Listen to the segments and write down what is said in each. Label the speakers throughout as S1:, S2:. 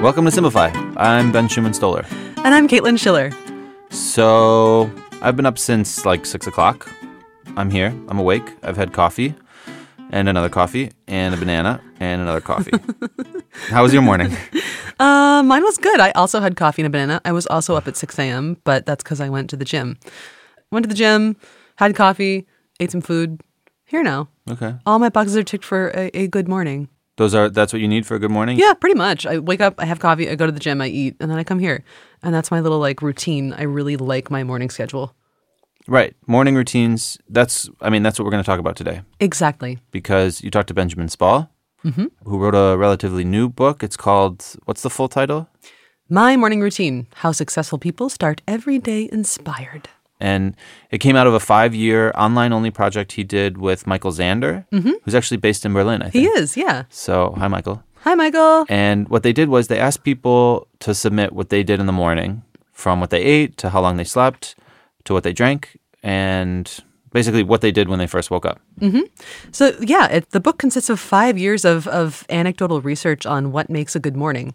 S1: Welcome to Simplify. I'm Ben Schumann Stoller.
S2: And I'm Caitlin Schiller.
S1: So, I've been up since like six o'clock. I'm here. I'm awake. I've had coffee and another coffee and a banana and another coffee. How was your morning?
S2: Uh, mine was good. I also had coffee and a banana. I was also up at 6 a.m., but that's because I went to the gym. Went to the gym, had coffee, ate some food. Here now.
S1: Okay.
S2: All my boxes are ticked for a, a good morning.
S1: Those are that's what you need for a good morning?
S2: Yeah, pretty much. I wake up, I have coffee, I go to the gym, I eat, and then I come here. And that's my little like routine. I really like my morning schedule.
S1: Right. Morning routines. That's I mean, that's what we're going to talk about today
S2: Exactly.
S1: because you talked to Benjamin Spall, mm-hmm. who wrote a relatively new book. It's called what's the full title?
S2: My morning routine How Successful People Start Every Day Inspired.
S1: And it came out of a five-year online-only project he did with Michael Xander, mm-hmm. who's actually based in Berlin. I think.
S2: He is, yeah.
S1: So, hi, Michael.
S2: Hi, Michael.
S1: And what they did was they asked people to submit what they did in the morning, from what they ate to how long they slept to what they drank, and basically what they did when they first woke up. Mm-hmm.
S2: So yeah, it, the book consists of five years of of anecdotal research on what makes a good morning.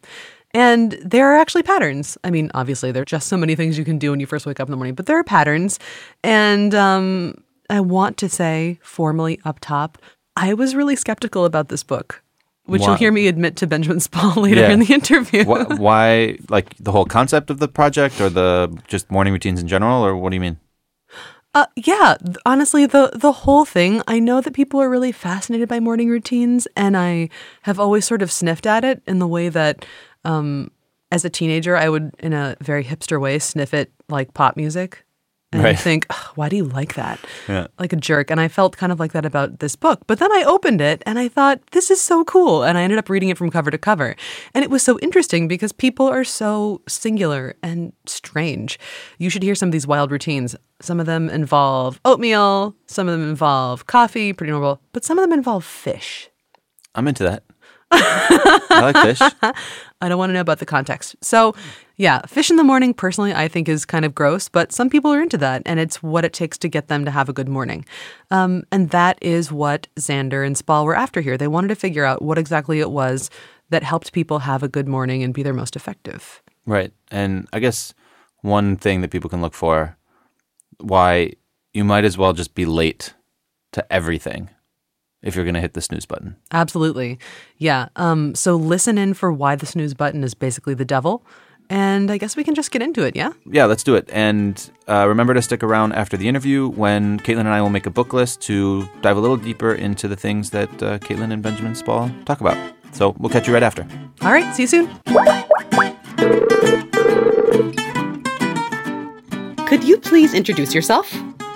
S2: And there are actually patterns. I mean, obviously, there are just so many things you can do when you first wake up in the morning, but there are patterns. And um, I want to say formally up top, I was really skeptical about this book, which
S1: Why?
S2: you'll hear me admit to Benjamin Spall later
S1: Yeah.
S2: in the interview.
S1: Wh- Why, like the whole concept of the project, or the just morning routines in general, or what do you mean?
S2: Uh, yeah, honestly, the the whole thing. I know that people are really fascinated by morning routines, and I have always sort of sniffed at it in the way that, um, as a teenager, I would, in a very hipster way, sniff it like pop music, and
S1: Right.
S2: think, "Ugh, why do you like that?
S1: Yeah.
S2: Like a jerk. And I felt kind of like that about this book. But then I opened it and I thought, this is so cool. And I ended up reading it from cover to cover. And it was so interesting because people are so singular and strange. You should hear some of these wild routines. Some of them involve oatmeal, some of them involve coffee, pretty normal, but some of them involve fish.
S1: I'm into that. I like fish.
S2: I don't want to know about the context. So, yeah, fish in the morning, personally, I think is kind of gross, but some people are into that, and it's what it takes to get them to have a good morning. Um, and that is what Xander and Spall were after here. They wanted to figure out what exactly it was that helped people have a good morning and be their most effective.
S1: Right. And I guess one thing that people can look for why you might as well just be late to everything if you're going to hit the snooze button.
S2: Absolutely. Yeah. Um, so, listen in for why the snooze button is basically the devil. And I guess we can just get into it, yeah?
S1: Yeah, let's do it. And uh, remember to stick around after the interview when Caitlin and I will make a book list to dive a little deeper into the things that uh, Caitlin and Benjamin Spall talk about. So we'll catch you right after.
S2: All right. See you soon. Could you please introduce yourself?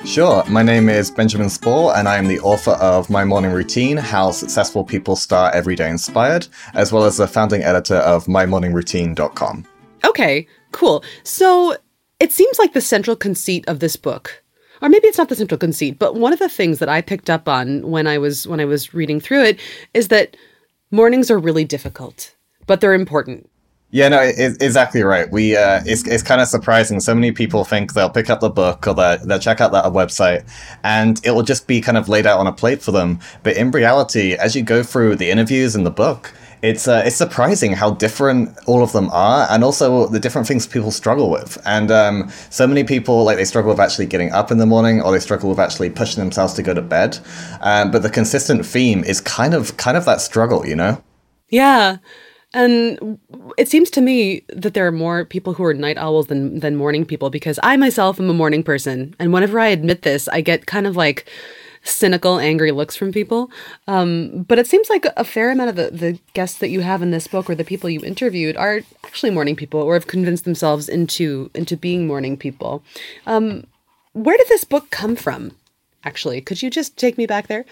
S3: Sure, my name is Benjamin Spall, and I am the author of My Morning Routine How Successful People Start Every Day Inspired, as well as the founding editor of MyMorningRoutine.com.
S2: Okay, cool. So it seems like the central conceit of this book, or maybe it's not the central conceit, but one of the things that I picked up on when I was when I was reading through it is that mornings are really difficult, but they're important.
S3: Yeah, no, exactly right. We uh, it's it's kind of surprising. So many people think they'll pick up the book or they'll, they'll check out that website, and it will just be kind of laid out on a plate for them. But in reality, as you go through the interviews in the book, it's uh, it's surprising how different all of them are, and also the different things people struggle with. And um, so many people like they struggle with actually getting up in the morning, or they struggle with actually pushing themselves to go to bed. Um, but the consistent theme is kind of kind of that struggle, you know.
S2: Yeah. And it seems to me that there are more people who are night owls than than morning people because I myself am a morning person, and whenever I admit this, I get kind of like cynical, angry looks from people. Um, but it seems like a fair amount of the, the guests that you have in this book or the people you interviewed are actually morning people or have convinced themselves into into being morning people. Um, where did this book come from? Actually, could you just take me back there?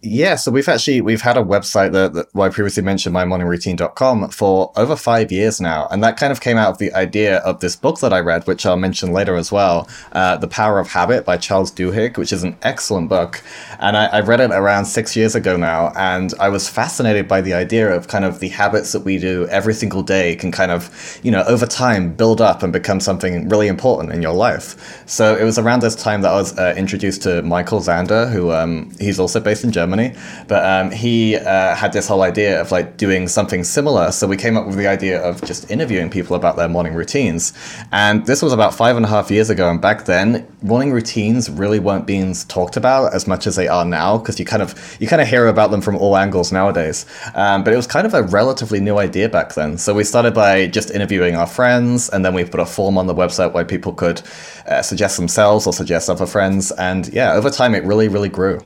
S3: Yeah, so we've actually we've had a website that, that well, I previously mentioned mymorningroutine.com for over five years now, and that kind of came out of the idea of this book that I read, which I'll mention later as well, uh, "The Power of Habit" by Charles Duhigg, which is an excellent book, and I, I read it around six years ago now, and I was fascinated by the idea of kind of the habits that we do every single day can kind of you know over time build up and become something really important in your life. So it was around this time that I was uh, introduced to Michael Xander, who um, he's also based in Germany Germany. But um, he uh, had this whole idea of like doing something similar. So we came up with the idea of just interviewing people about their morning routines. And this was about five and a half years ago. And back then, morning routines really weren't being talked about as much as they are now because you kind of you kind of hear about them from all angles nowadays. Um, but it was kind of a relatively new idea back then. So we started by just interviewing our friends, and then we put a form on the website where people could uh, suggest themselves or suggest other friends. And yeah, over time, it really, really grew.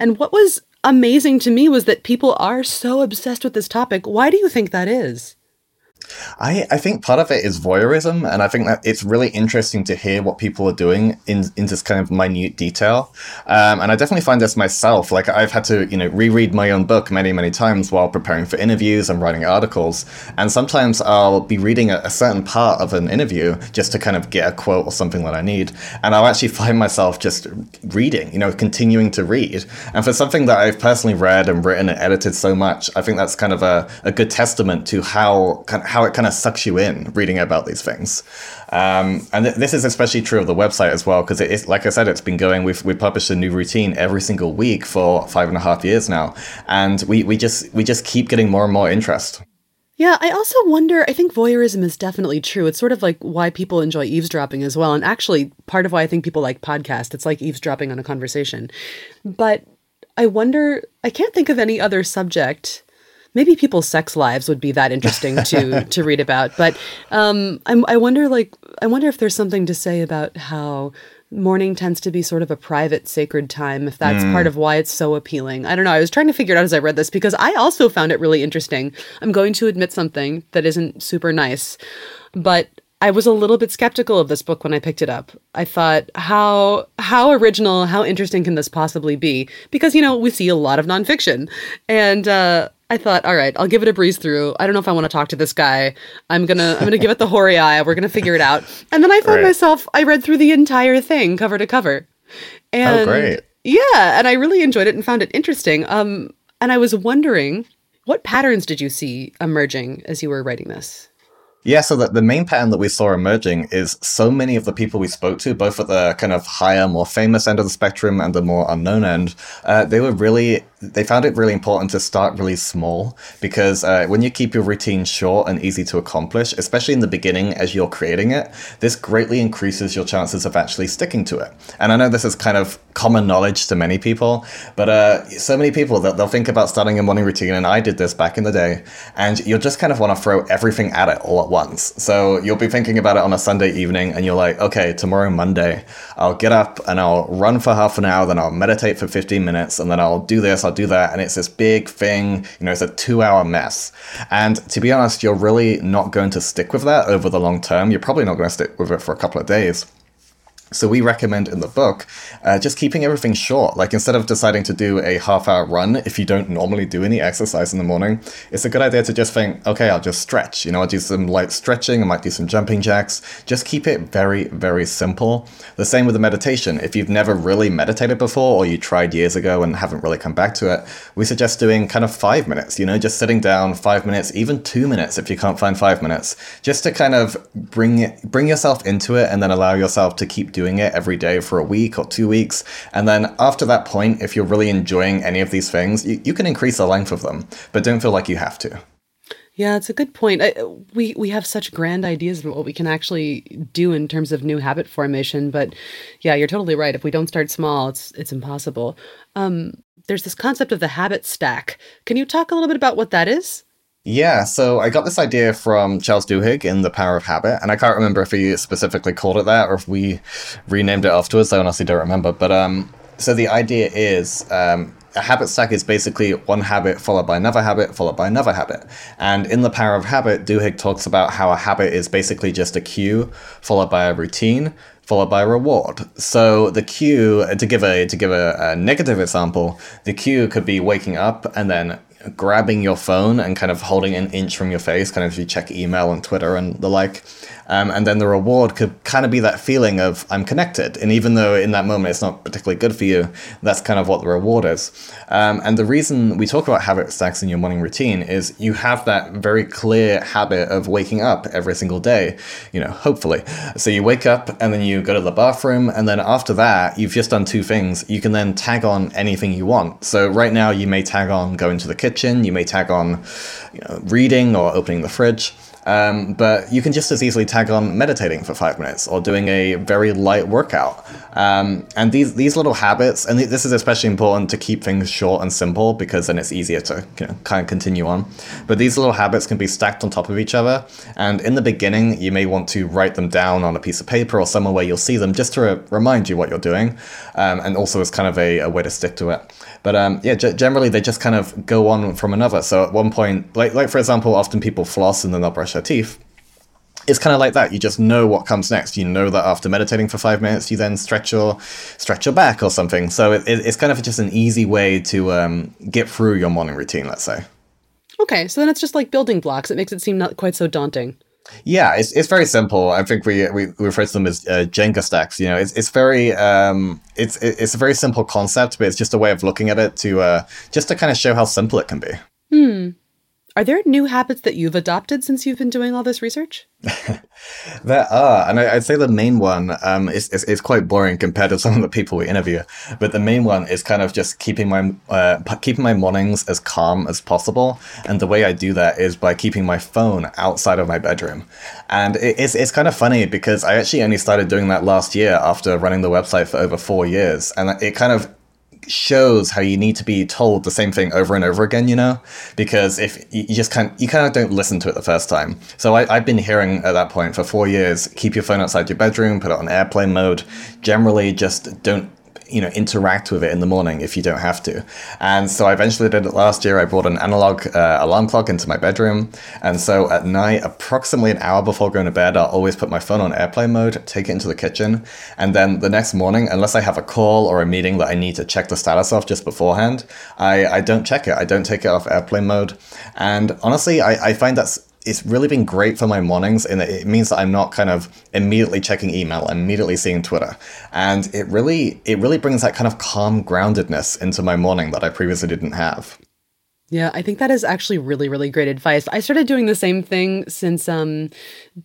S2: And what was amazing to me was that people are so obsessed with this topic. Why do you think that is?
S3: I, I think part of it is voyeurism, and I think that it's really interesting to hear what people are doing in, in this kind of minute detail. Um, and I definitely find this myself. Like I've had to, you know, reread my own book many, many times while preparing for interviews and writing articles. And sometimes I'll be reading a, a certain part of an interview just to kind of get a quote or something that I need, and I'll actually find myself just reading, you know, continuing to read. And for something that I've personally read and written and edited so much, I think that's kind of a, a good testament to how kind of how how it kind of sucks you in reading about these things. Um, and th- this is especially true of the website as well, because it's like I said, it's been going. We've we published a new routine every single week for five and a half years now, and we we just we just keep getting more and more interest.
S2: Yeah, I also wonder. I think voyeurism is definitely true. It's sort of like why people enjoy eavesdropping as well, and actually part of why I think people like podcasts. It's like eavesdropping on a conversation. But I wonder. I can't think of any other subject maybe people's sex lives would be that interesting to to read about. But um, I'm, I wonder, like, I wonder if there's something to say about how morning tends to be sort of a private sacred time if that's mm. part of why it's so appealing i don't know i was trying to figure it out as i read this because i also found it really interesting i'm going to admit something that isn't super nice but I was a little bit skeptical of this book when I picked it up. I thought, how how original, how interesting can this possibly be? Because you know we see a lot of nonfiction, and uh, I thought, all right, I'll give it a breeze through. I don't know if I want to talk to this guy. I'm gonna I'm gonna give it the hoary eye. We're gonna figure it out. And then I found right. myself I read through the entire thing cover to cover.
S3: Oh, and oh, great.
S2: Yeah, and I really enjoyed it and found it interesting. Um, and I was wondering, what patterns did you see emerging as you were writing this?
S3: Yeah, so the, the main pattern that we saw emerging is so many of the people we spoke to, both at the kind of higher, more famous end of the spectrum and the more unknown end, uh, they were really they found it really important to start really small because uh, when you keep your routine short and easy to accomplish, especially in the beginning as you're creating it, this greatly increases your chances of actually sticking to it. And I know this is kind of common knowledge to many people, but uh, so many people that they'll think about starting a morning routine, and I did this back in the day, and you'll just kind of want to throw everything at it all at once. So you'll be thinking about it on a Sunday evening, and you're like, okay, tomorrow Monday, I'll get up and I'll run for half an hour, then I'll meditate for 15 minutes, and then I'll do this. I'll do that. And it's this big thing, you know, it's a two hour mess. And to be honest, you're really not going to stick with that over the long term. You're probably not going to stick with it for a couple of days. So we recommend in the book uh, just keeping everything short. Like instead of deciding to do a half hour run, if you don't normally do any exercise in the morning, it's a good idea to just think, okay, I'll just stretch. You know, I'll do some light stretching. I might do some jumping jacks. Just keep it very, very simple. The same with the meditation. If you've never really meditated before or you tried years ago and haven't really come back to it, we suggest doing kind of five minutes. You know, just sitting down five minutes, even two minutes if you can't find five minutes, just to kind of bring bring yourself into it and then allow yourself to keep doing doing it every day for a week or two weeks. And then after that point, if you're really enjoying any of these things, you, you can increase the length of them, but don't feel like you have to.
S2: Yeah, it's a good point. I, we we have such grand ideas about what we can actually do in terms of new habit formation, but yeah, you're totally right. If we don't start small, it's it's impossible. Um, there's this concept of the habit stack. Can you talk a little bit about what that is?
S3: Yeah, so I got this idea from Charles Duhigg in The Power of Habit, and I can't remember if he specifically called it that or if we renamed it afterwards. I honestly don't remember. But um, so the idea is um, a habit stack is basically one habit followed by another habit followed by another habit. And in The Power of Habit, Duhigg talks about how a habit is basically just a cue followed by a routine followed by a reward. So the cue, to give a to give a, a negative example, the cue could be waking up and then grabbing your phone and kind of holding an inch from your face, kind of you check email and Twitter and the like. Um, and then the reward could kind of be that feeling of I'm connected. And even though in that moment it's not particularly good for you, that's kind of what the reward is. Um, and the reason we talk about habit stacks in your morning routine is you have that very clear habit of waking up every single day, you know, hopefully. So you wake up and then you go to the bathroom. And then after that, you've just done two things. You can then tag on anything you want. So right now, you may tag on going to the kitchen, you may tag on you know, reading or opening the fridge. Um, but you can just as easily tag on meditating for five minutes or doing a very light workout. Um, and these these little habits, and this is especially important to keep things short and simple because then it's easier to you know, kind of continue on. But these little habits can be stacked on top of each other. And in the beginning, you may want to write them down on a piece of paper or somewhere where you'll see them just to re- remind you what you're doing, um, and also as kind of a, a way to stick to it. But um, yeah, g- generally they just kind of go on from another. So at one point, like like for example, often people floss and then they'll brush their teeth. It's kind of like that. You just know what comes next. You know that after meditating for five minutes, you then stretch your stretch your back or something. So it, it, it's kind of just an easy way to um, get through your morning routine. Let's say.
S2: Okay, so then it's just like building blocks. It makes it seem not quite so daunting.
S3: Yeah, it's, it's very simple. I think we, we, we refer to them as uh, Jenga stacks. You know, it's, it's very um, it's it's a very simple concept, but it's just a way of looking at it to uh, just to kind of show how simple it can be.
S2: Hmm. Are there new habits that you've adopted since you've been doing all this research?
S3: there are, and I, would say the main one um, is, is, is quite boring compared to some of the people we interview. But the main one is kind of just keeping my uh, keeping my mornings as calm as possible. And the way I do that is by keeping my phone outside of my bedroom. And it, it's it's kind of funny because I actually only started doing that last year after running the website for over four years, and it kind of shows how you need to be told the same thing over and over again, you know? Because if you just kind you kind of don't listen to it the first time. So I, I've been hearing at that point for four years, keep your phone outside your bedroom, put it on airplane mode. Generally just don't you know interact with it in the morning if you don't have to. And so i eventually did it. Last year i brought an analog uh, alarm clock into my bedroom. And so at night approximately an hour before going to bed i'll always put my phone on airplane mode take it into the kitchen. And then the next morning unless i have a call or a meeting that i need to check the status of just beforehand i, I don't check it. I don't take it off airplane mode. And honestly i, I find that's it's really been great for my mornings and it means that I'm not kind of immediately checking email, immediately seeing Twitter. And it really it really brings that kind of calm groundedness into my morning that I previously didn't have.
S2: Yeah, I think that is actually really, really great advice. I started doing the same thing since um,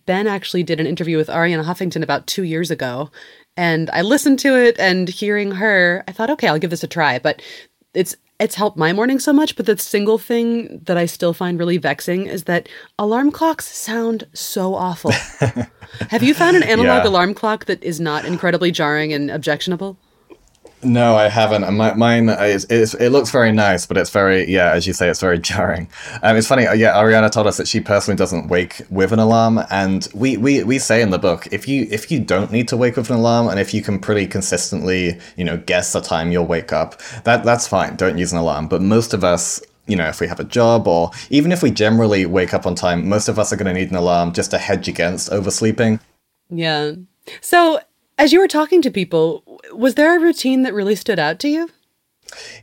S2: Ben actually did an interview with Arianna Huffington about two years ago. And I listened to it and hearing her, I thought, okay, I'll give this a try. But it's it's helped my morning so much, but the single thing that I still find really vexing is that alarm clocks sound so awful. Have you found an analog yeah. alarm clock that is not incredibly jarring and objectionable?
S3: No, I haven't. My, mine is, is, it looks very nice, but it's very yeah, as you say, it's very jarring. Um, it's funny. Yeah, Arianna told us that she personally doesn't wake with an alarm, and we, we we say in the book if you if you don't need to wake with an alarm, and if you can pretty consistently you know guess the time you'll wake up, that that's fine. Don't use an alarm. But most of us you know, if we have a job or even if we generally wake up on time, most of us are going to need an alarm just to hedge against oversleeping.
S2: Yeah. So as you were talking to people, was there a routine that really stood out to you?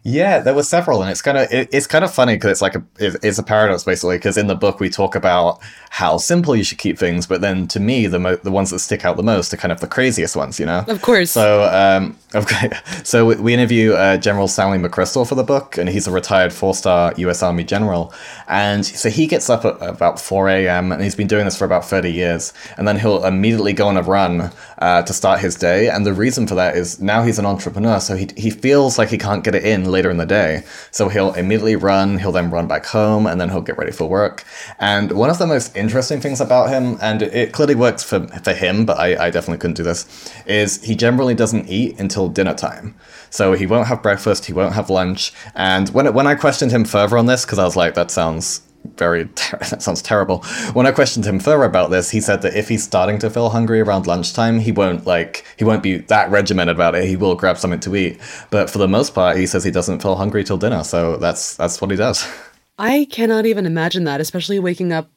S3: Yeah, there were several, and it's kind of it, it's kind of funny because it's like a it's a paradox basically. Because in the book we talk about how simple you should keep things, but then to me the mo- the ones that stick out the most are kind of the craziest ones, you know.
S2: Of course.
S3: So um, okay, so we, we interview uh, General Stanley McChrystal for the book, and he's a retired four star U.S. Army general, and so he gets up at about four a.m. and he's been doing this for about thirty years, and then he'll immediately go on a run uh, to start his day, and the reason for that is now he's an entrepreneur, so he he feels like he can't get it in later in the day. So he'll immediately run, he'll then run back home, and then he'll get ready for work. And one of the most interesting things about him, and it clearly works for, for him, but I, I definitely couldn't do this, is he generally doesn't eat until dinner time. So he won't have breakfast, he won't have lunch. And when, when I questioned him further on this, because I was like, that sounds very ter- that sounds terrible. When I questioned him further about this, he said that if he's starting to feel hungry around lunchtime, he won't like he won't be that regimented about it. He will grab something to eat, but for the most part, he says he doesn't feel hungry till dinner. So that's that's what he does.
S2: I cannot even imagine that, especially waking up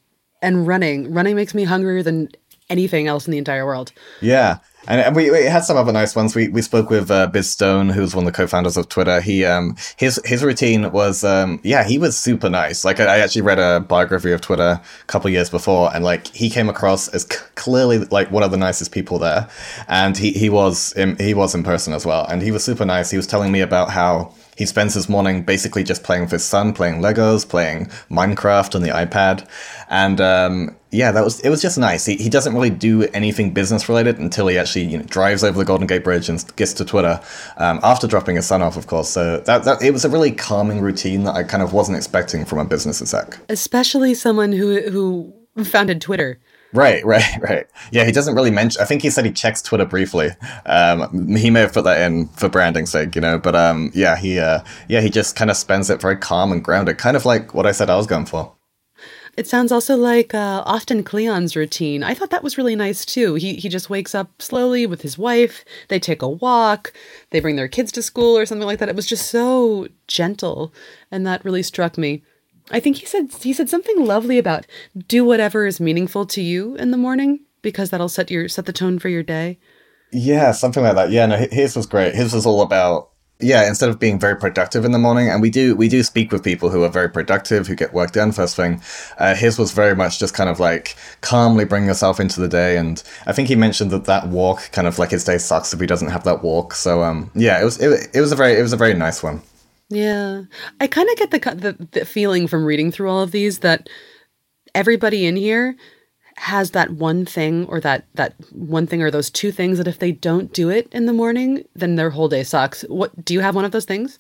S2: and running. Running makes me hungrier than anything else in the entire world.
S3: Yeah. And, and we, we had some other nice ones. We we spoke with uh, Biz Stone, who's one of the co-founders of Twitter. He um his his routine was um yeah he was super nice. Like I, I actually read a biography of Twitter a couple years before, and like he came across as c- clearly like one of the nicest people there, and he he was in, he was in person as well, and he was super nice. He was telling me about how he spends his morning basically just playing with his son, playing Legos, playing Minecraft on the iPad, and um, yeah, that was it. Was just nice. He, he doesn't really do anything business related until he actually you know, drives over the Golden Gate Bridge and gets to Twitter um, after dropping his son off, of course. So that, that it was a really calming routine that I kind of wasn't expecting from a business exec.
S2: Especially someone who who founded Twitter.
S3: Right, right, right. Yeah, he doesn't really mention. I think he said he checks Twitter briefly. Um, he may have put that in for branding's sake, you know. But um, yeah, he uh, yeah he just kind of spends it very calm and grounded, kind of like what I said I was going for.
S2: It sounds also like uh, Austin Kleon's routine. I thought that was really nice too. He he just wakes up slowly with his wife. They take a walk. They bring their kids to school or something like that. It was just so gentle, and that really struck me. I think he said he said something lovely about do whatever is meaningful to you in the morning because that'll set your set the tone for your day.
S3: Yeah, something like that. Yeah, no, his was great. His was all about yeah, instead of being very productive in the morning, and we do we do speak with people who are very productive, who get work done first thing. Uh, his was very much just kind of like calmly bring yourself into the day, and I think he mentioned that that walk kind of like his day sucks if he doesn't have that walk. So um, yeah, it was it, it was a very it was a very nice one.
S2: Yeah, I kind of get the, the the feeling from reading through all of these that everybody in here has that one thing or that that one thing or those two things that if they don't do it in the morning, then their whole day sucks. What do you have one of those things?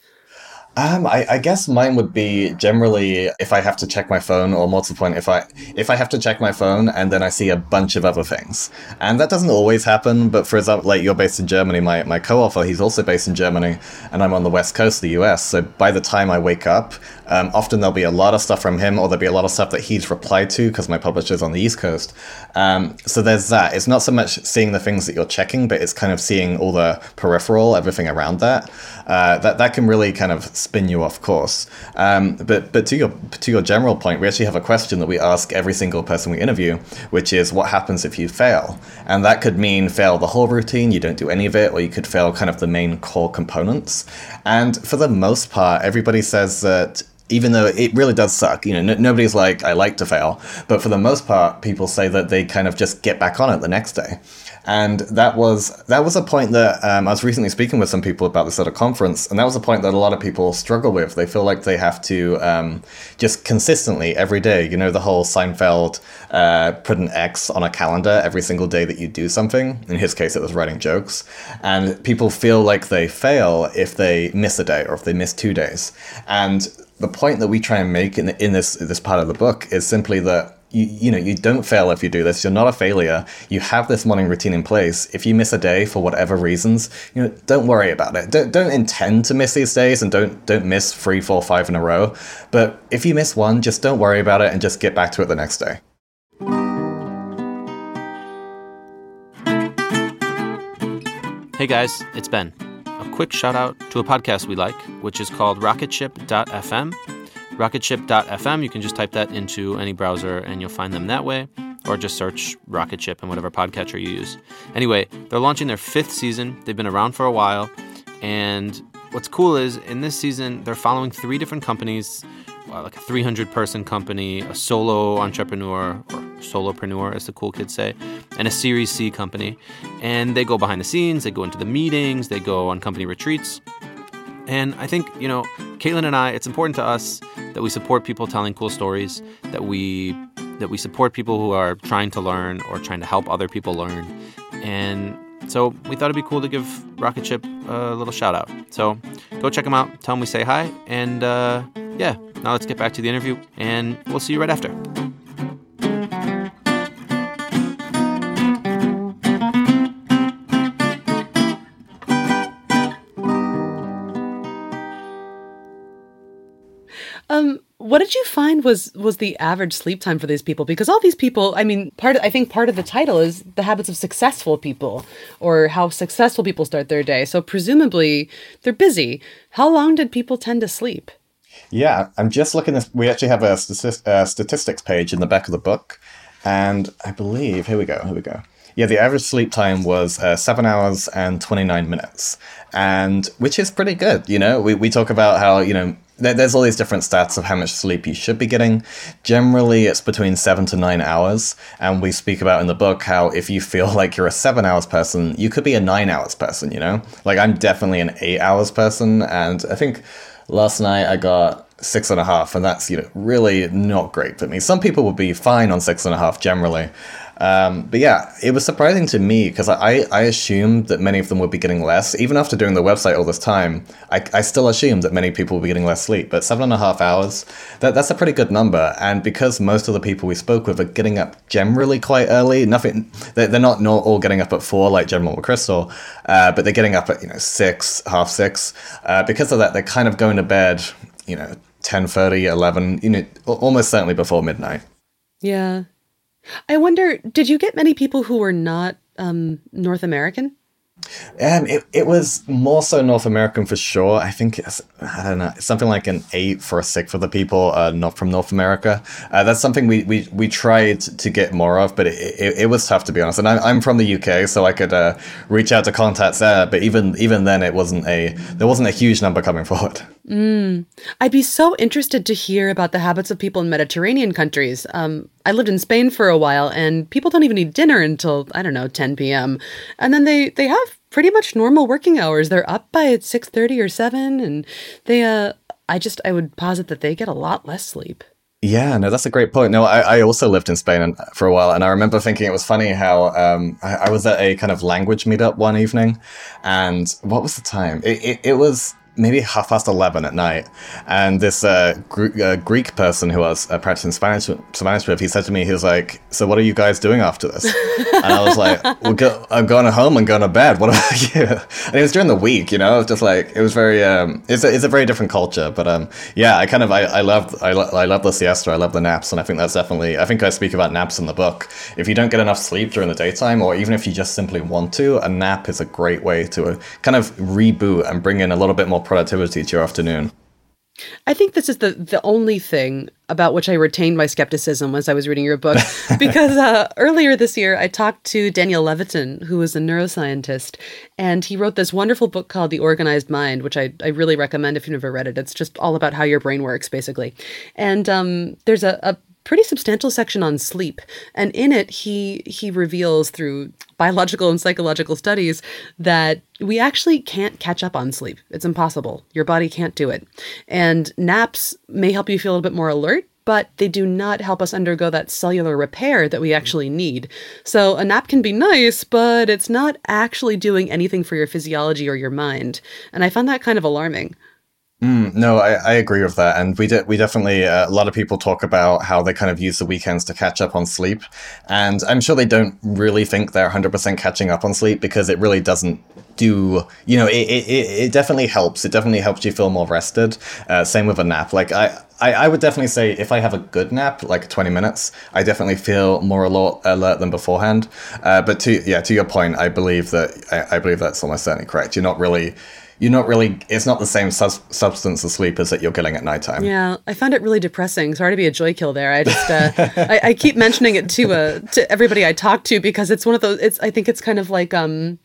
S3: Um, I, I, guess mine would be generally if I have to check my phone, or to the point, if I if I have to check my phone and then I see a bunch of other things, and that doesn't always happen. But for example, like you're based in Germany, my my co-author he's also based in Germany, and I'm on the west coast of the U.S. So by the time I wake up, um, often there'll be a lot of stuff from him, or there'll be a lot of stuff that he's replied to because my publisher's on the East Coast. Um, so there's that. It's not so much seeing the things that you're checking, but it's kind of seeing all the peripheral, everything around that. Uh, that that can really kind of spin you off course. Um, but but to your to your general point, we actually have a question that we ask every single person we interview, which is what happens if you fail, and that could mean fail the whole routine, you don't do any of it, or you could fail kind of the main core components. And for the most part, everybody says that even though it really does suck, you know, n- nobody's like, I like to fail. But for the most part, people say that they kind of just get back on it the next day and that was that was a point that um, I was recently speaking with some people about this at a conference, and that was a point that a lot of people struggle with. They feel like they have to um, just consistently every day. You know, the whole Seinfeld uh, put an X on a calendar every single day that you do something. In his case, it was writing jokes, and people feel like they fail if they miss a day or if they miss two days. And the point that we try and make in, in this this part of the book is simply that you, you know you don't fail if you do this. You're not a failure. You have this morning routine in place. If you miss a day for whatever reasons you know don't worry about it. Don't, don't intend to miss these days and don't don't miss three four five in a row. But if you miss one just don't worry about it and just get back to it the next day.
S1: Hey guys. It's ben quick shout out to a podcast we like which is called rocketship.fm rocketship.fm. You can just type that into any browser and you'll find them that way, or just search Rocketship in whatever podcatcher you use. Anyway, they're launching their fifth season. They've been around for a while. And what's cool is in this season, they're following three different companies like a 300 person company, a solo entrepreneur, or solopreneur, as the cool kids say, and a Series C company. And they go behind the scenes, they go into the meetings, they go on company retreats. And I think, you know, Caitlin and I, it's important to us that we support people telling cool stories, that we that we support people who are trying to learn or trying to help other people learn. And so we thought it'd be cool to give Rocket Rocketship a little shout out. So go check them out, tell them we say hi, and uh, yeah, now let's get back to the interview, and we'll see you right after.
S2: Um, what did you find was was the average sleep time for these people? Because all these people, I mean, part I think part of the title is the habits of successful people, or how successful people start their day. So presumably they're busy. How long did people tend to sleep?
S3: Yeah, I'm just looking at. We actually have a statistics page in the back of the book, and I believe here we go. Here we go. Yeah, the average sleep time was uh, seven hours and 29 minutes, and which is pretty good. You know, we, we talk about how, you know, there, there's all these different stats of how much sleep you should be getting. Generally, it's between seven to nine hours, and we speak about in the book how if you feel like you're a seven hours person, you could be a nine hours person, you know? Like, I'm definitely an eight hours person, and I think last night I got six and a half, and that's you know really not great for me. Some people would be fine on six and a half generally, um, but yeah, it was surprising to me because I, I assumed that many of them would be getting less. Even after doing the website all this time, I, I still assumed that many people would be getting less sleep. But seven and a half hours, that, that's a pretty good number. And because most of the people we spoke with are getting up generally quite early, nothing, they're, they're not, not all getting up at four like General McChrystal, uh, but they're getting up at, you know, six, half six. Uh, because of that, they're kind of going to bed, you know, 10, 30, 11, you know, almost certainly before midnight.
S2: Yeah. I wonder, did you get many people who were not um, North American?
S3: Um, it, it was more so North American for sure. I think it's, I don't know, something like an eight for a for the people uh, not from North America. Uh, that's something we, we, we tried to get more of, but it, it, it was tough to be honest. And I'm, I'm from the UK, so I could uh, reach out to contacts there, but even even then, it wasn't a there wasn't a huge number coming forward.
S2: Mm. I'd be so interested to hear about the habits of people in Mediterranean countries. Um, I lived in Spain for a while, and people don't even eat dinner until I don't know 10 p.m. And then they they have pretty much normal working hours. They're up by 6:30 or 7, and they uh, I just I would posit that they get a lot less sleep.
S3: Yeah, no, that's a great point. No, I, I also lived in Spain for a while, and I remember thinking it was funny how um, I, I, was at a kind of language meetup one evening, and what was the time? It, it, it was maybe half past 11 at night. And this uh, Gr- uh, Greek person who I was uh, practicing Spanish, Spanish with, he said to me, he was like, So what are you guys doing after this? and I was like, well, go- I'm going home and going to bed. What about you? And it was during the week, you know, it was just like, it was very, um, it's, a, it's a very different culture. But um, yeah, I kind of, I, I love, I, lo- I love the siesta. I love the naps. And I think that's definitely, I think I speak about naps in the book. If you don't get enough sleep during the daytime, or even if you just simply want to, a nap is a great way to uh, kind of reboot and bring in a little bit more productivity to your afternoon.
S2: I think this is the the only thing about which I retained my skepticism as I was reading your book, because uh, earlier this year I talked to Daniel Levitin, who is a neuroscientist, and he wrote this wonderful book called The Organized Mind, which I, I really recommend if you've never read it. It's just all about how your brain works, basically. And um, there's a, a pretty substantial section on sleep and in it he he reveals through biological and psychological studies that we actually can't catch up on sleep it's impossible your body can't do it and naps may help you feel a little bit more alert but they do not help us undergo that cellular repair that we actually need. So a nap can be nice, but it's not actually doing anything for your physiology or your mind. And I found that kind of alarming.
S3: Mm, no, I, I agree with that, and we de- we definitely uh, a lot of people talk about how they kind of use the weekends to catch up on sleep, and I'm sure they don't really think they're 100 percent catching up on sleep because it really doesn't do you know it, it, it definitely helps it definitely helps you feel more rested uh, same with a nap like I, I i would definitely say if i have a good nap like 20 minutes i definitely feel more alert, alert than beforehand uh, but to yeah to your point i believe that I, I believe that's almost certainly correct you're not really you're not really it's not the same sus- substance of sleep as that you're getting at nighttime.
S2: Yeah i found it really depressing. Sorry to be a joy kill there. I just uh, I, I, keep mentioning it to uh to everybody i talk to because it's one of those it's i think it's kind of like um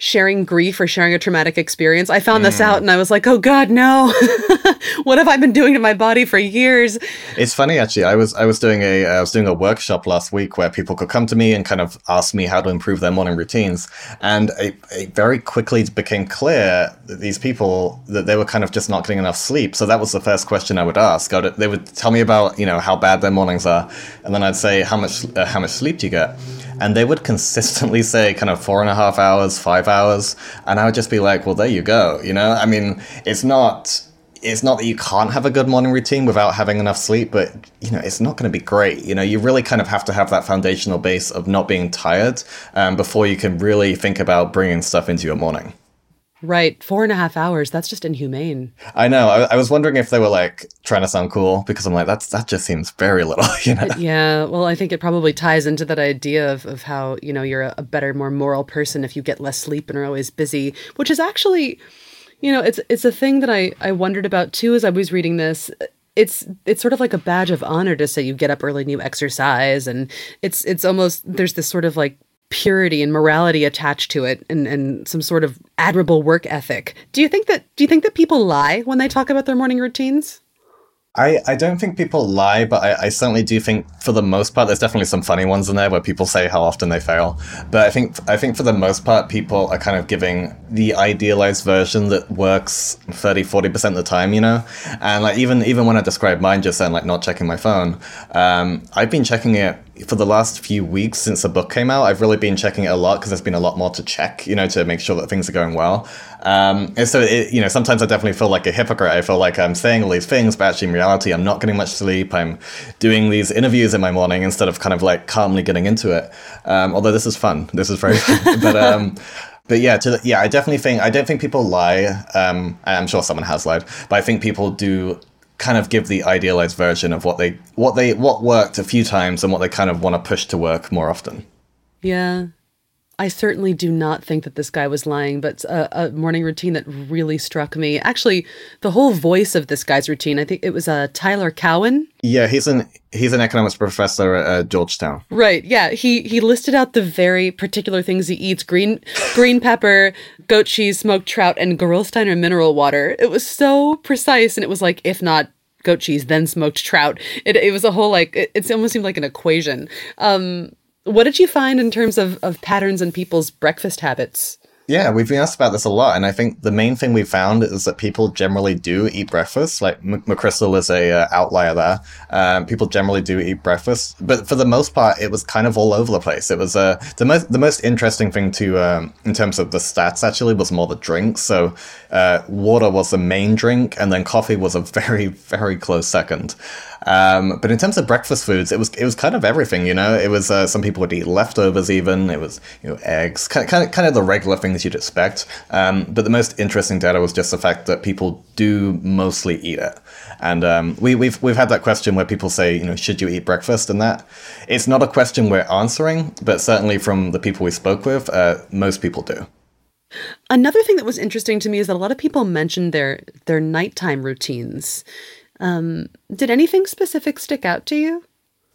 S2: sharing grief or sharing a traumatic experience. I found mm. this out and I was like, oh God, no. what have I been doing to my body for years?
S3: It's funny actually. I was I was doing a I was doing a workshop last week where people could come to me and kind of ask me how to improve their morning routines. And it, it very quickly became clear that these people that they were kind of just not getting enough sleep. So that was the first question I would ask. Would, they would tell me about, you know, how bad their mornings are. And then I'd say, how much uh, how much sleep do you get? And they would consistently say kind of four and a half hours, five hours, and I would just be like, well, there you go. You know, I mean, it's not it's not that you can't have a good morning routine without having enough sleep, but you know it's not going to be great. You know, you really kind of have to have that foundational base of not being tired um, before you can really think about bringing stuff into your morning.
S2: Right, four and a half hours. That's just inhumane.
S3: I know. I, I, was wondering if they were like trying to sound cool because I'm like, that's that just seems very little. You know?
S2: Uh, yeah. Well, I think it probably ties into that idea of of how you know you're a, a better, more moral person if you get less sleep and are always busy, which is actually, you know, it's it's a thing that I I wondered about too as I was reading this it's it's sort of like a badge of honor to say you get up early and you exercise and it's it's almost there's this sort of like purity and morality attached to it and, and some sort of admirable work ethic. Do you think that do you think that people lie when they talk about their morning routines?
S3: I, I don't think people lie, but I, I certainly do think for the most part there's definitely some funny ones in there where people say how often they fail. But I think I think for the most part people are kind of giving the idealized version that works 30 40% of the time, you know? And like even even when I describe mine just then like not checking my phone, um, I've been checking it for the last few weeks since the book came out, I've really been checking it a lot because there's been a lot more to check, you know, to make sure that things are going well. Um, and so, it, you know, sometimes I definitely feel like a hypocrite. I feel like I'm saying all these things, but actually in reality, I'm not getting much sleep. I'm doing these interviews in my morning instead of kind of like calmly getting into it. Um, although this is fun. This is very fun. but, um, but yeah, to the, yeah, I definitely think I don't think people lie. Um, I'm sure someone has lied, but I think people do kind of give the idealized version of what they what they what worked a few times and what they kind of want to push to work more often.
S2: Yeah. I certainly do not think that this guy was lying, but a, a, morning routine that really struck me. Actually, the whole voice of this guy's routine. I think it was uh, Tyler Cowen.
S3: Yeah, he's an he's an economics professor at Georgetown.
S2: Right. Yeah. He he listed out the very particular things he eats: green green pepper, goat cheese, smoked trout, and Gerolsteiner mineral water. It was so precise, and it was like, if not goat cheese, then smoked trout. It, it was a whole like it, it almost seemed like an equation. Um, what did you find in terms of, of patterns in people's breakfast habits?
S3: Yeah, we've been asked about this a lot, and I think the main thing we found is that people generally do eat breakfast. Like M- McChrystal is a uh, outlier there. Um, people generally do eat breakfast, but for the most part, it was kind of all over the place. It was uh, the most the most interesting thing to um, in terms of the stats actually was more the drinks. So uh, water was the main drink, and then coffee was a very very close second. Um, but in terms of breakfast foods, it was it was kind of everything. You know, it was uh, some people would eat leftovers. Even it was you know eggs, kind of kind of, kind of the regular things you'd expect. Um, but the most interesting data was just the fact that people do mostly eat it. And um, we, we've we've had that question where people say, you know, should you eat breakfast? And that it's not a question we're answering, but certainly from the people we spoke with, uh, most people do.
S2: Another thing that was interesting to me is that a lot of people mentioned their their nighttime routines. Um, did anything specific stick out to you?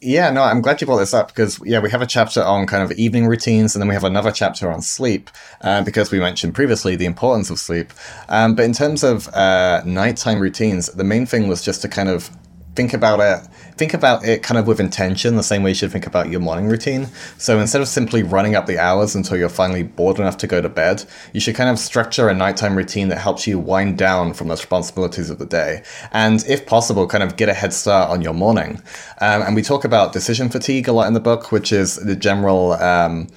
S3: Yeah, no, I'm glad you brought this up because yeah, we have a chapter on kind of evening routines, and then we have another chapter on sleep uh, because we mentioned previously the importance of sleep. Um, but in terms of uh, nighttime routines, the main thing was just to kind of think about it think about it kind of with intention the same way you should think about your morning routine. So instead of simply running up the hours until you're finally bored enough to go to bed you should kind of structure a nighttime routine that helps you wind down from the responsibilities of the day. And if possible kind of get a head start on your morning. Um, and we talk about decision fatigue a lot in the book which is the general um,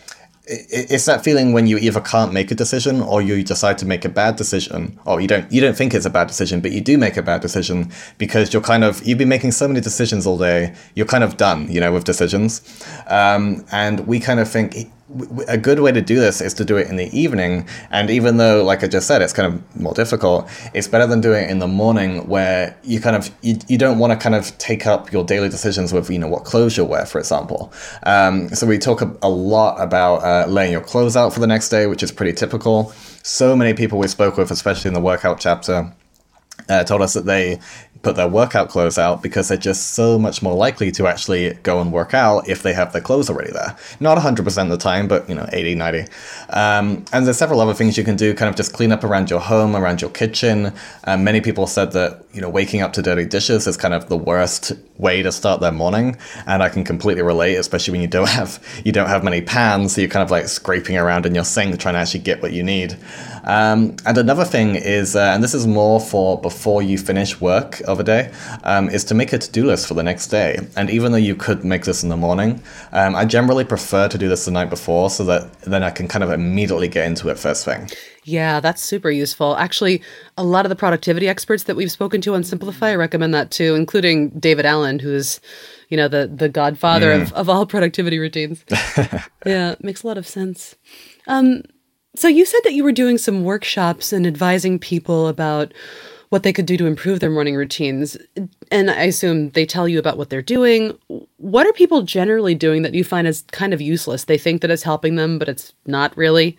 S3: it's that feeling when you either can't make a decision or you decide to make a bad decision or you don't you don't think it's a bad decision but you do make a bad decision because you're kind of you've been making so many decisions all day you're kind of done you know with decisions. Um, and we kind of think a good way to do this is to do it in the evening. And even though, like I just said, it's kind of more difficult, it's better than doing it in the morning where you kind of, you, you don't want to kind of take up your daily decisions with, you know, what clothes you'll wear, for example. Um, so we talk a, a lot about uh, laying your clothes out for the next day, which is pretty typical. So many people we spoke with, especially in the workout chapter, uh, told us that they put their workout clothes out because they're just so much more likely to actually go and work out if they have their clothes already there. Not 100% of the time, but you know, 80, 90. Um, and there's several other things you can do, kind of just clean up around your home, around your kitchen. Um, many people said that, you know, waking up to dirty dishes is kind of the worst way to start their morning. And I can completely relate, especially when you don't have, you don't have many pans, so you're kind of like scraping around in your sink trying to actually get what you need. Um, and another thing is, uh, and this is more for before you finish work of a day, um, is to make a to do list for the next day. And even though you could make this in the morning, um, I generally prefer to do this the night before so that then I can kind of immediately get into it first thing.
S2: Yeah, that's super useful. Actually, a lot of the productivity experts that we've spoken to on Simplify recommend that too, including David Allen, who's, you know, the the godfather mm. of, of all productivity routines. yeah, makes a lot of sense. Um, so you said that you were doing some workshops and advising people about what they could do to improve their morning routines. And I assume they tell you about what they're doing. What are people generally doing that you find is kind of useless? They think that it's helping them, but it's not really?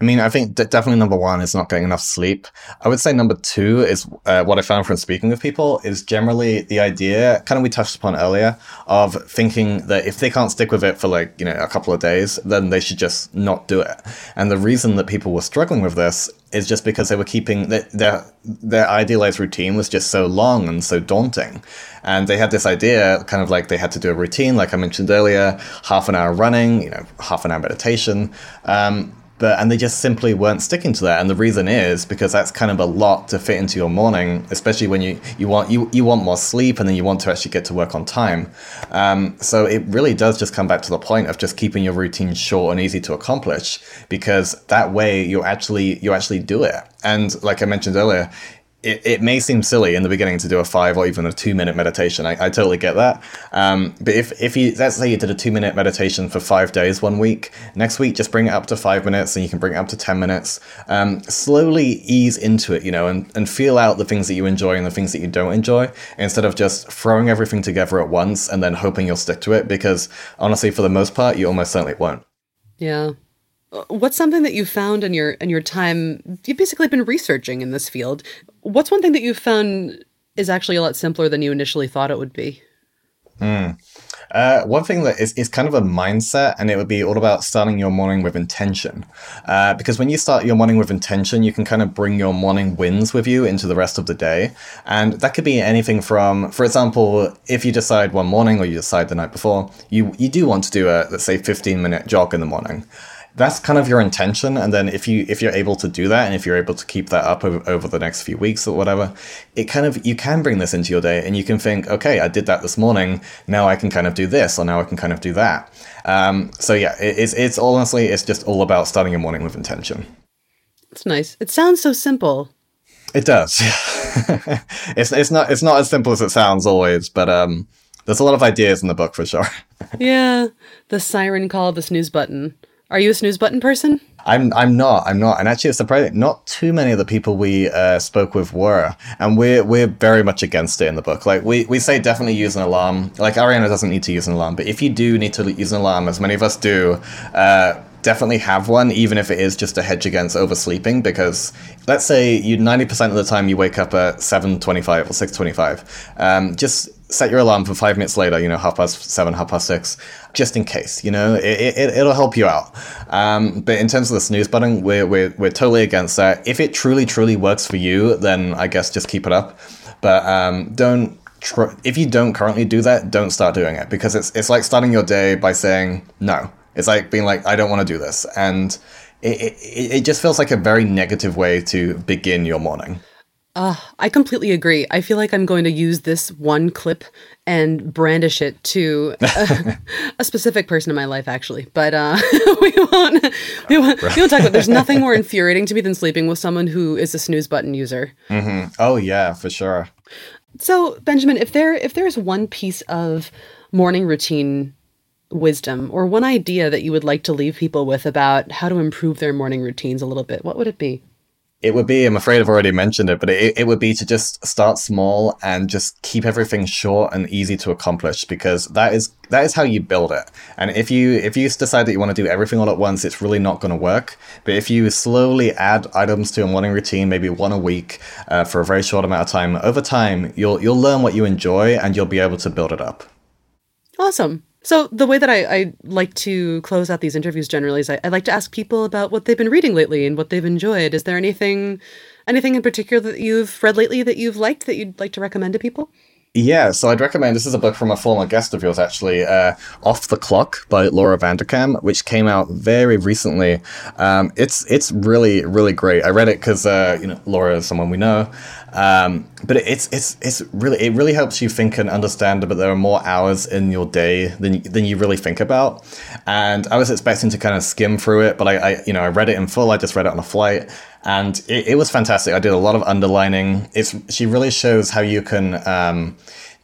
S3: I mean, I think d- definitely number one is not getting enough sleep. I would say number two is uh, what I found from speaking with people is generally the idea, kind of we touched upon earlier, of thinking that if they can't stick with it for like, you know, a couple of days, then they should just not do it. And the reason that people were struggling with this is just because they were keeping their, their idealized routine was just so long and so daunting. And they had this idea kind of like they had to do a routine like i mentioned earlier half an hour running you know half an hour meditation. Um, but and they just simply weren't sticking to that. And the reason is because that's kind of a lot to fit into your morning especially when you you want you, you want more sleep and then you want to actually get to work on time. Um, so it really does just come back to the point of just keeping your routine short and easy to accomplish because that way you actually you actually do it. And like i mentioned earlier it, it may seem silly in the beginning to do a five or even a two minute meditation. I, I totally get that. Um, but if, if you, let's say you did a two minute meditation for five days one week, next week just bring it up to five minutes and you can bring it up to 10 minutes. Um, slowly ease into it, you know, and, and feel out the things that you enjoy and the things that you don't enjoy instead of just throwing everything together at once and then hoping you'll stick to it because honestly, for the most part, you almost certainly won't.
S2: Yeah. What's something that you found in your in your time? You've basically been researching in this field. What's one thing that you found is actually a lot simpler than you initially thought it would be?
S3: Uh, one thing that is, is kind of a mindset, and it would be all about starting your morning with intention. Uh, because when you start your morning with intention, you can kind of bring your morning wins with you into the rest of the day. And that could be anything from, for example, if you decide one morning or you decide the night before, you, you do want to do a, let's say, 15 minute jog in the morning that's kind of your intention and then if you if you're able to do that and if you're able to keep that up over, over the next few weeks or whatever it kind of you can bring this into your day and you can think okay i did that this morning now i can kind of do this or now i can kind of do that um, so yeah it, it's it's honestly it's just all about starting your morning with intention
S2: It's nice. It sounds so simple.
S3: it does it's it's not it's not as simple as it sounds always but um there's a lot of ideas in the book for sure
S2: Yeah. The siren call, the snooze button. Are you a snooze button person?
S3: I'm I'm not I'm not. And actually it's surprising not too many of the people we uh, spoke with were. And we're we're very much against it in the book. Like we, we say definitely use an alarm. Like Arianna doesn't need to use an alarm but if you do need to use an alarm as many of us do uh, definitely have one even if it is just a hedge against oversleeping because let's say you 90% of the time you wake up at 7.25 or 6.25 um, just set your alarm for five minutes later you know half past seven half past six just in case you know it, it, it'll help you out. Um, but in terms of the snooze button we're, we're, we're totally against that. If it truly truly works for you then i guess just keep it up. But um, don't tr- if you don't currently do that don't start doing it because it's, it's like starting your day by saying no. It's like being like i don't want to do this. And it, it, it just feels like a very negative way to begin your morning
S2: I completely agree. I feel like I'm going to use this one clip and brandish it to a, a specific person in my life, actually. But uh, we won't. We won't, we won't talk about. There's nothing more infuriating to me than sleeping with someone who is a snooze button user. Mm-hmm.
S3: oh yeah for sure
S2: So, Benjamin, if there if there's one piece of morning routine wisdom or one idea that you would like to leave people with about how to improve their morning routines a little bit, what would it be?
S3: It would be, I'm afraid I've already mentioned it, but it, it would be to just start small and just keep everything short and easy to accomplish because that is that is how you build it. And if you if you decide that you want to do everything all at once, it's really not going to work. But if you slowly add items to your morning routine, maybe one a week uh, for a very short amount of time, over time you'll you'll learn what you enjoy and you'll be able to build it up.
S2: Awesome. So the way that I, I like to close out these interviews generally is I, I like to ask people about what they've been reading lately and what they've enjoyed. Is there anything anything in particular that you've read lately that you've liked that you'd like to recommend to people?
S3: Yeah, so I'd recommend this is a book from a former guest of yours, actually, uh, Off the Clock by Laura Vanderkam, which came out very recently. Um, it's it's really really great. I read it because uh, you know Laura is someone we know, um, but it's it's it's really it really helps you think and understand that there are more hours in your day than than you really think about. And I was expecting to kind of skim through it, but I, I you know I read it in full. I just read it on a flight and it, it was fantastic. I did a lot of underlining. It's she really shows how you can um,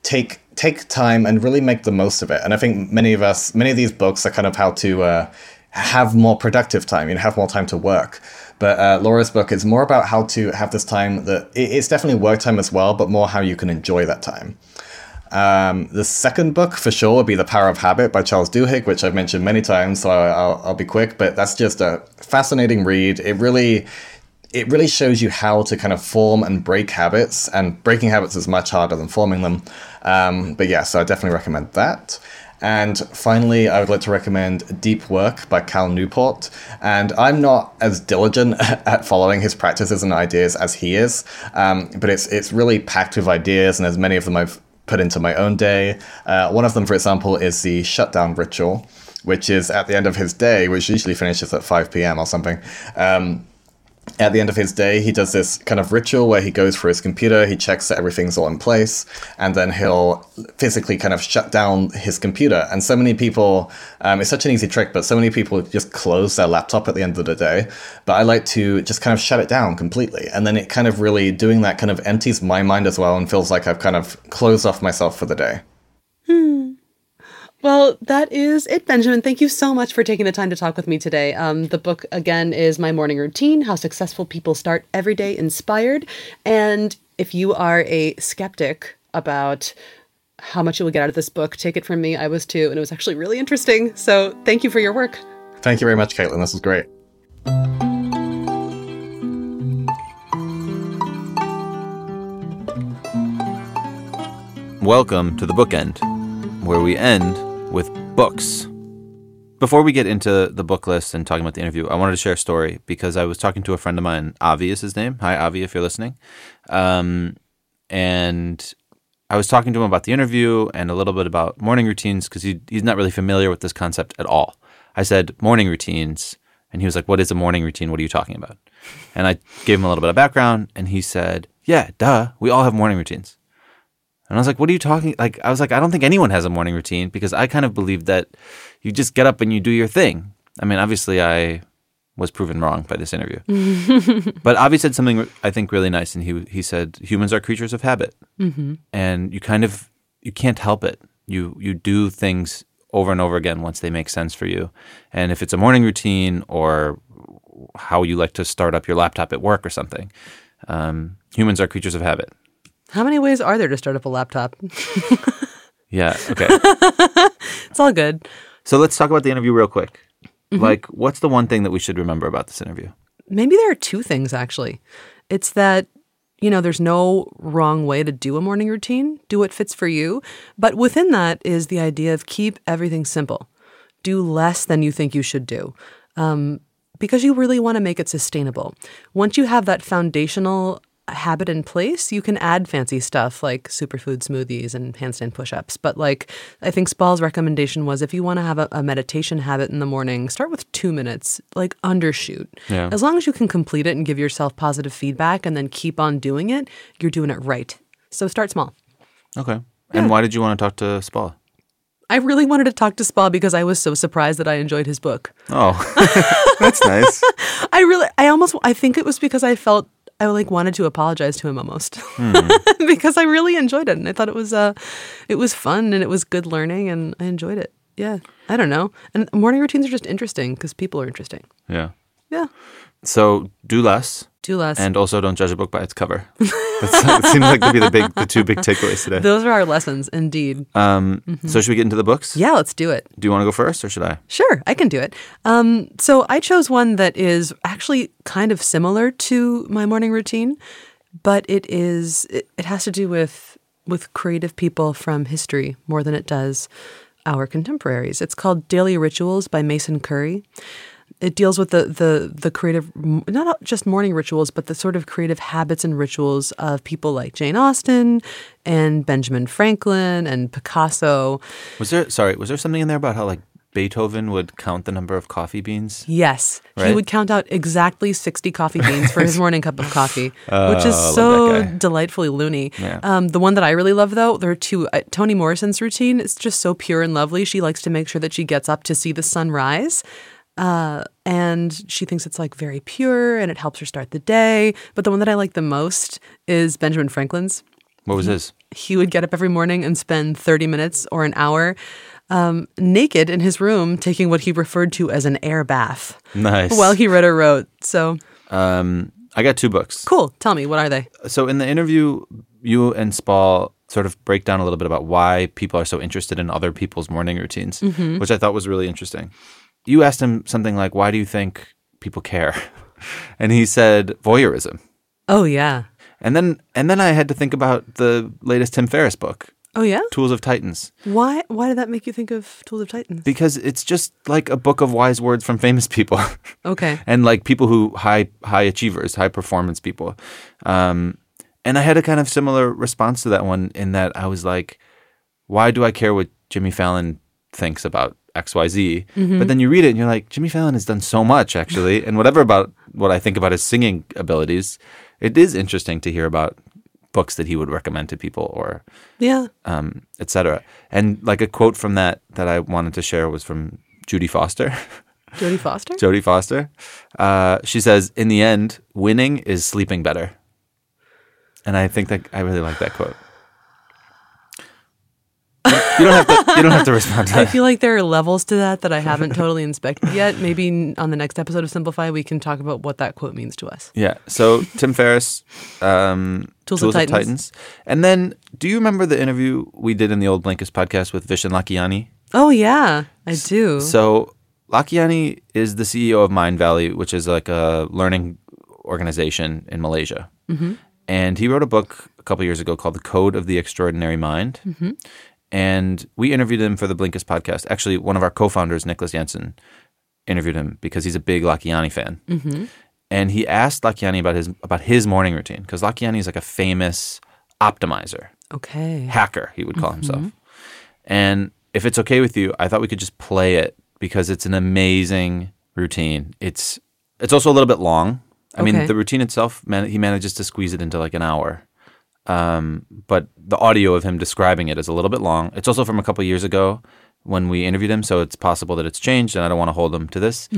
S3: take take time and really make the most of it. And I think many of us, many of these books are kind of how to uh, have more productive time. You know, have more time to work. But uh, Laura's book is more about how to have this time that it, it's definitely work time as well, but more how you can enjoy that time. Um, the second book for sure would be The Power of Habit by Charles Duhigg, which I've mentioned many times, so I'll, I'll be quick. But that's just a fascinating read. It really, it really shows you how to kind of form and break habits, and breaking habits is much harder than forming them. Um, but yeah, so I definitely recommend that. And finally, I would like to recommend Deep Work by Cal Newport. And I'm not as diligent at following his practices and ideas as he is, um, but it's it's really packed with ideas, and as many of them I've put into my own day. Uh, one of them, for example, is the shutdown ritual, which is at the end of his day, which usually finishes at 5 p.m. or something. Um, at the end of his day, he does this kind of ritual where he goes for his computer, he checks that everything's all in place, and then he'll physically kind of shut down his computer. And so many people, um, it's such an easy trick, but so many people just close their laptop at the end of the day. But I like to just kind of shut it down completely. And then it kind of really, doing that kind of empties my mind as well and feels like I've kind of closed off myself for the day.
S2: Well, that is it, Benjamin. Thank you so much for taking the time to talk with me today. Um, the book, again, is My Morning Routine How Successful People Start Every Day Inspired. And if you are a skeptic about how much you will get out of this book, take it from me. I was too, and it was actually really interesting. So thank you for your work.
S3: Thank you very much, Caitlin. This was great.
S1: Welcome to the bookend, where we end with books. Before we get into the book list and talking about the interview, I wanted to share a story because I was talking to a friend of mine. Avi is his name. Hi, Avi, if you're listening. Um, and I was talking to him about the interview and a little bit about morning routines because he, he's not really familiar with this concept at all. I said, morning routines. And he was like, What is a morning routine? What are you talking about? And I gave him a little bit of background and he said, Yeah, duh. We all have morning routines. And I was like, what are you talking? Like, I was like, I don't think anyone has a morning routine because I kind of believe that you just get up and you do your thing. I mean, obviously, I was proven wrong by this interview. but Avi said something I think really nice, and he he said humans are creatures of habit, mm-hmm. and you kind of you can't help it. You you do things over and over again once they make sense for you, and if it's a morning routine or how you like to start up your laptop at work or something, um, humans are creatures of habit.
S2: How many ways are there to start up a laptop?
S1: Yeah. Okay.
S2: It's all good.
S1: so let's talk about the interview real quick. Like, what's the one thing that we should remember about this interview?
S2: Maybe there are two things actually. It's that, you know, there's no wrong way to do a morning routine, do what fits for you. But within that is the idea of keep everything simple, do less than you think you should do. Um, because you really want to make it sustainable. Once you have that foundational habit in place, you can add fancy stuff like superfood smoothies and handstand push-ups. But like I think Spall's recommendation was if you want to have a, a meditation habit in the morning, start with two minutes, like undershoot.
S1: Yeah.
S2: As long as you can complete it and give yourself positive feedback and then keep on doing it, you're doing it right. So start small.
S1: Okay. And why did you want to talk to Spall?
S2: I really wanted to talk to Spall because I was so surprised that I enjoyed his book.
S1: Oh, that's nice.
S2: I really, I almost, I think it was because I felt I like wanted to apologize to him almost because I really enjoyed it and I thought it was, uh, it was fun and it was good learning and I enjoyed it. Yeah, I don't know. And morning routines are just interesting because people are interesting.
S1: Yeah.
S2: Yeah,
S1: So do less,
S2: do less.
S1: and also don't judge a book by its cover. That seems like to be the big, the two big takeaways today.
S2: Those are our lessons, indeed.
S1: Um, So should we get into the books?
S2: yeah, let's do it.
S1: Do you want to go first, or should I?
S2: Sure, I can do it. Um, so I chose one that is actually kind of similar to my morning routine, but it is it, it has to do with with creative people from history more than it does our contemporaries. It's called Daily Rituals by Mason Currey. It deals with the the the creative not just morning rituals, but the sort of creative habits and rituals of people like Jane Austen and Benjamin Franklin and Picasso.
S1: Was there? Sorry, was there something in there about how like Beethoven would count the number of coffee beans?
S2: Yes, he would count out exactly 60 coffee beans for his morning cup of coffee, which is so delightfully loony.
S1: Yeah.
S2: Um, the one that I really love, though, there are two. Uh, Toni Morrison's routine is just so pure and lovely. She likes to make sure that she gets up to see the sun rise. Uh, and she thinks it's like very pure and it helps her start the day. But the one that I like the most is Benjamin Franklin's
S1: What was his?
S2: he would get up every morning and spend 30 minutes or an hour um, naked in his room taking what he referred to as an air bath
S1: Nice.
S2: while he read or wrote. So
S1: um, I got two books.
S2: cool. Tell me, what are they?
S1: So in the interview, you and Spall sort of break down a little bit about why people are so interested in other people's morning routines, which I thought was really interesting. You asked him something like, "Why do you think people care?" And he said, "Voyeurism."
S2: Oh yeah.
S1: And then and then I had to think about the latest Tim Ferriss book,
S2: Oh yeah.
S1: Tools of Titans,
S2: Why? Why did that make you think of Tools of Titans?
S1: because it's just like a book of wise words from famous people.
S2: Okay.
S1: and like people who high high achievers, high performance people. Um, and I had a kind of similar response to that one in that I was like, why do I care what Jimmy Fallon thinks about X Y Z? But then you read it and you're like, Jimmy Fallon has done so much actually, and whatever about what I think about his singing abilities, it is interesting to hear about books that he would recommend to people or
S2: Yeah.
S1: um, etc. And like a quote from that that I wanted to share was from Judy Foster.
S2: Jodie Foster.
S1: Jodie Foster. Uh, she says, "In the end, winning is sleeping better." And I think that I really like that quote. You don't have to. You don't have to respond to
S2: I feel like there are levels to that that I haven't totally inspected yet. Maybe on the next episode of Simplify, we can talk about what that quote means to us.
S1: Yeah. So Tim Ferriss, um,
S2: Tools of Titans.
S1: and then do you remember the interview we did in the old Blinkist podcast with Vishen Lakhiani?
S2: Oh yeah, I do.
S1: So Lakhiani is the CEO of Mindvalley, which is like a learning organization in Malaysia. And he wrote a book a couple years ago called The Code of the Extraordinary Mind. And we interviewed him for the Blinkist podcast. Actually, one of our co-founders, Niklas Jansen, interviewed him because he's a big Lakhiani fan. Mm-hmm. And he asked Lakhiani about his about his morning routine because Lakhiani is like a famous optimizer
S2: okay.
S1: hacker, he would call mm-hmm. himself. And if it's okay with you, I thought we could just play it because it's an amazing routine. It's it's also a little bit long. I mean, the routine itself, man, he manages to squeeze it into like an hour. Um, but the audio of him describing it is a little bit long. It's also from a couple years ago when we interviewed him, so it's possible that it's changed, and I don't want to hold him to this.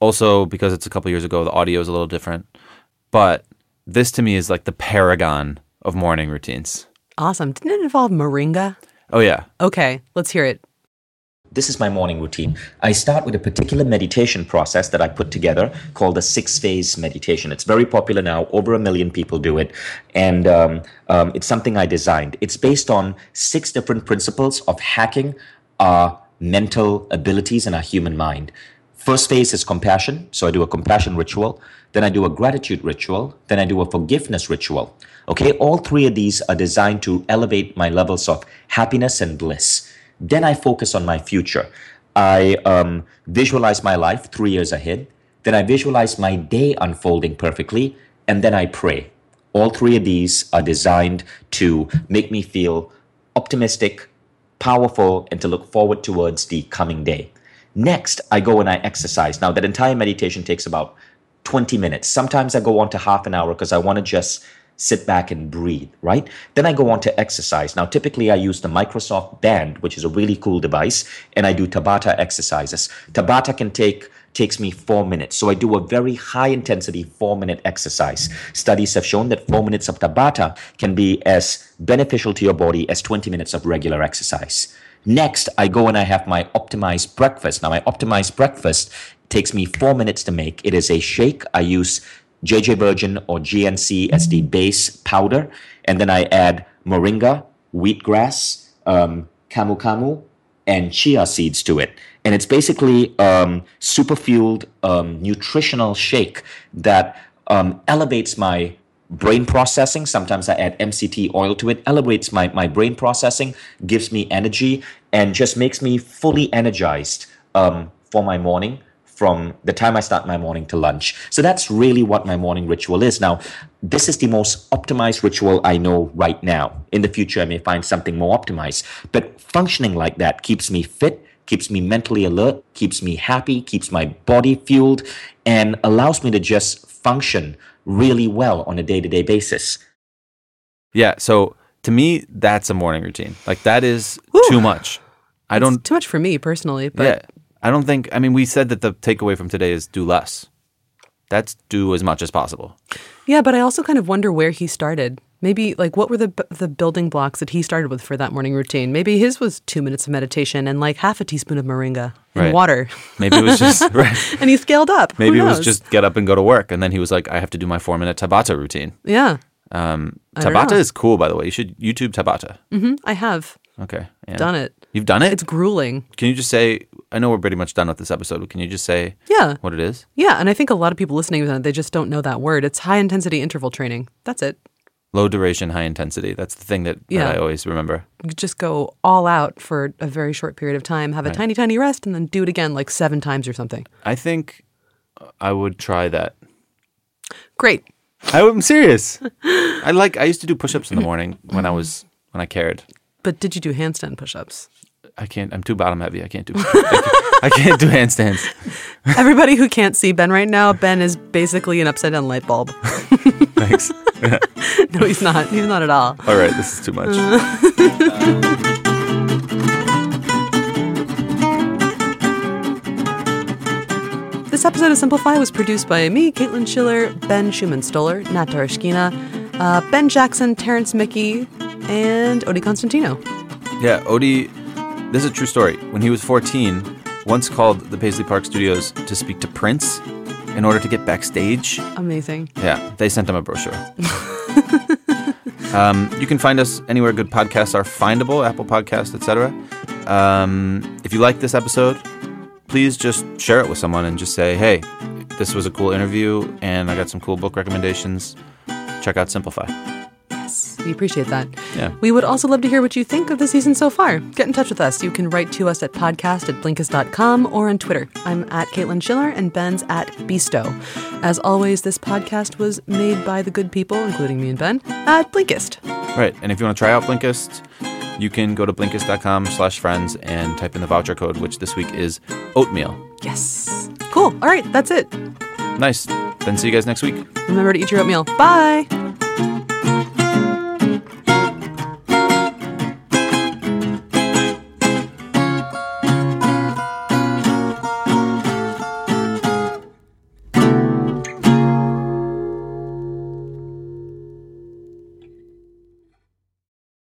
S1: Also, because it's a couple years ago, the audio is a little different. But this to me is like the paragon of morning routines.
S2: Awesome. Didn't it involve moringa?
S1: Oh yeah,
S2: Okay, let's hear it.
S4: This is my morning routine. I start with a particular meditation process that I put together called the six phase meditation. It's very popular now. Over a million people do it. And um, um, it's something I designed. It's based on six different principles of hacking our mental abilities and our human mind. First phase is compassion. So I do a compassion ritual. Then I do a gratitude ritual. Then I do a forgiveness ritual. Okay, all three of these are designed to elevate my levels of happiness and bliss. Then I focus on my future. I um, visualize my life three years ahead. Then I visualize my day unfolding perfectly. And then I pray. All three of these are designed to make me feel optimistic, powerful, and to look forward towards the coming day. Next, I go and I exercise. Now, that entire meditation takes about 20 minutes. Sometimes I go on to half an hour because I want to just sit back and breathe, right? Then I go on to exercise. Now, typically I use the Microsoft Band, which is a really cool device, and I do Tabata exercises. Tabata can take takes me four minutes. So I do a very high intensity four minute exercise. Studies have shown that four minutes of Tabata can be as beneficial to your body as 20 minutes of regular exercise. Next, I go and I have my optimized breakfast. Now, my optimized breakfast takes me four minutes to make. It is a shake. I use JJ Virgin or GNC as the base powder, and then I add moringa, wheatgrass, um, camu camu, and chia seeds to it. And it's basically um, super fueled um, nutritional shake that um, elevates my brain processing. Sometimes I add MCT oil to it, elevates my, my brain processing, gives me energy, and just makes me fully energized um, for my morning from the time I start my morning to lunch. So that's really what my morning ritual is. Now, this is the most optimized ritual I know right now. In the future, I may find something more optimized. But functioning like that keeps me fit, keeps me mentally alert, keeps me happy, keeps my body fueled, and allows me to just function really well on a day to day basis.
S1: Yeah. So to me, that's a morning routine. Like that is too much. I don't.
S2: too much for me personally, but
S1: yeah. I don't think. I mean, we said that the takeaway from today is do less. That's do as much as possible.
S2: yeah, but I also kind of wonder where he started. Maybe like what were the the building blocks that he started with for that morning routine? Maybe his was two minutes of meditation and like half a teaspoon of moringa and
S1: Right.
S2: water,
S1: Maybe it was just right.
S2: and he scaled up.
S1: Maybe it was just get up and go to work, and then he was like, I have to do my four minute Tabata routine.
S2: yeah.
S1: Um, Tabata is cool, by the way. You should YouTube Tabata.
S2: I have
S1: Okay. Yeah.
S2: done it.
S1: You've done it?
S2: It's grueling.
S1: Can you just say, I know we're pretty much done with this episode, but can you just say
S2: Yeah.
S1: what it is?
S2: Yeah. And I think a lot of people listening to that, they just don't know that word. It's high intensity interval training. That's it.
S1: Low duration, high intensity. That's the thing that, that I always remember.
S2: You just go all out for a very short period of time, have a tiny, tiny rest, and then do it again like seven times or something.
S1: I think I would try that.
S2: Great.
S1: I'm serious. I like. I used to do push-ups in the morning when I was when I cared.
S2: But did you do handstand push ups?
S1: I can't. I'm too bottom heavy. I can't do. I can't do handstands.
S2: Everybody who can't see Ben right now, Ben is basically an upside down light bulb.
S1: Thanks.
S2: no, he's not. He's not at all.
S1: All right, this is too much.
S2: This episode of Simplify was produced by me, Caitlin Schiller, Ben Schuman-Stoler, Nat Darashkina, uh, Ben Jackson, Terrence Mickey, and Odie Constantino.
S1: Yeah, Odie. This is a true story. When he was 14, once called the Paisley Park Studios to speak to Prince in order to get backstage.
S2: Amazing.
S1: Yeah, they sent him a brochure. um, you can find us anywhere good podcasts are findable, Apple Podcasts, etc. Um, if you like this episode, please just share it with someone and just say, "Hey, this was a cool interview, and I got some cool book recommendations. Check out Simplify."
S2: We appreciate that.
S1: Yeah.
S2: We would also love to hear what you think of the season so far. Get in touch with us. You can write to us at podcast at blinkist.com or on Twitter. I'm at Caitlin Schiller and Ben's at Besto. As always, this podcast was made by the good people, including me and Ben, at Blinkist.
S1: Right, and if you want to try out Blinkist, you can go to blinkist.com/friends and type in the voucher code, which this week is oatmeal.
S2: Yes. Cool. All right, that's it.
S1: Nice. Then see you guys next week.
S2: Remember to eat your oatmeal. Bye.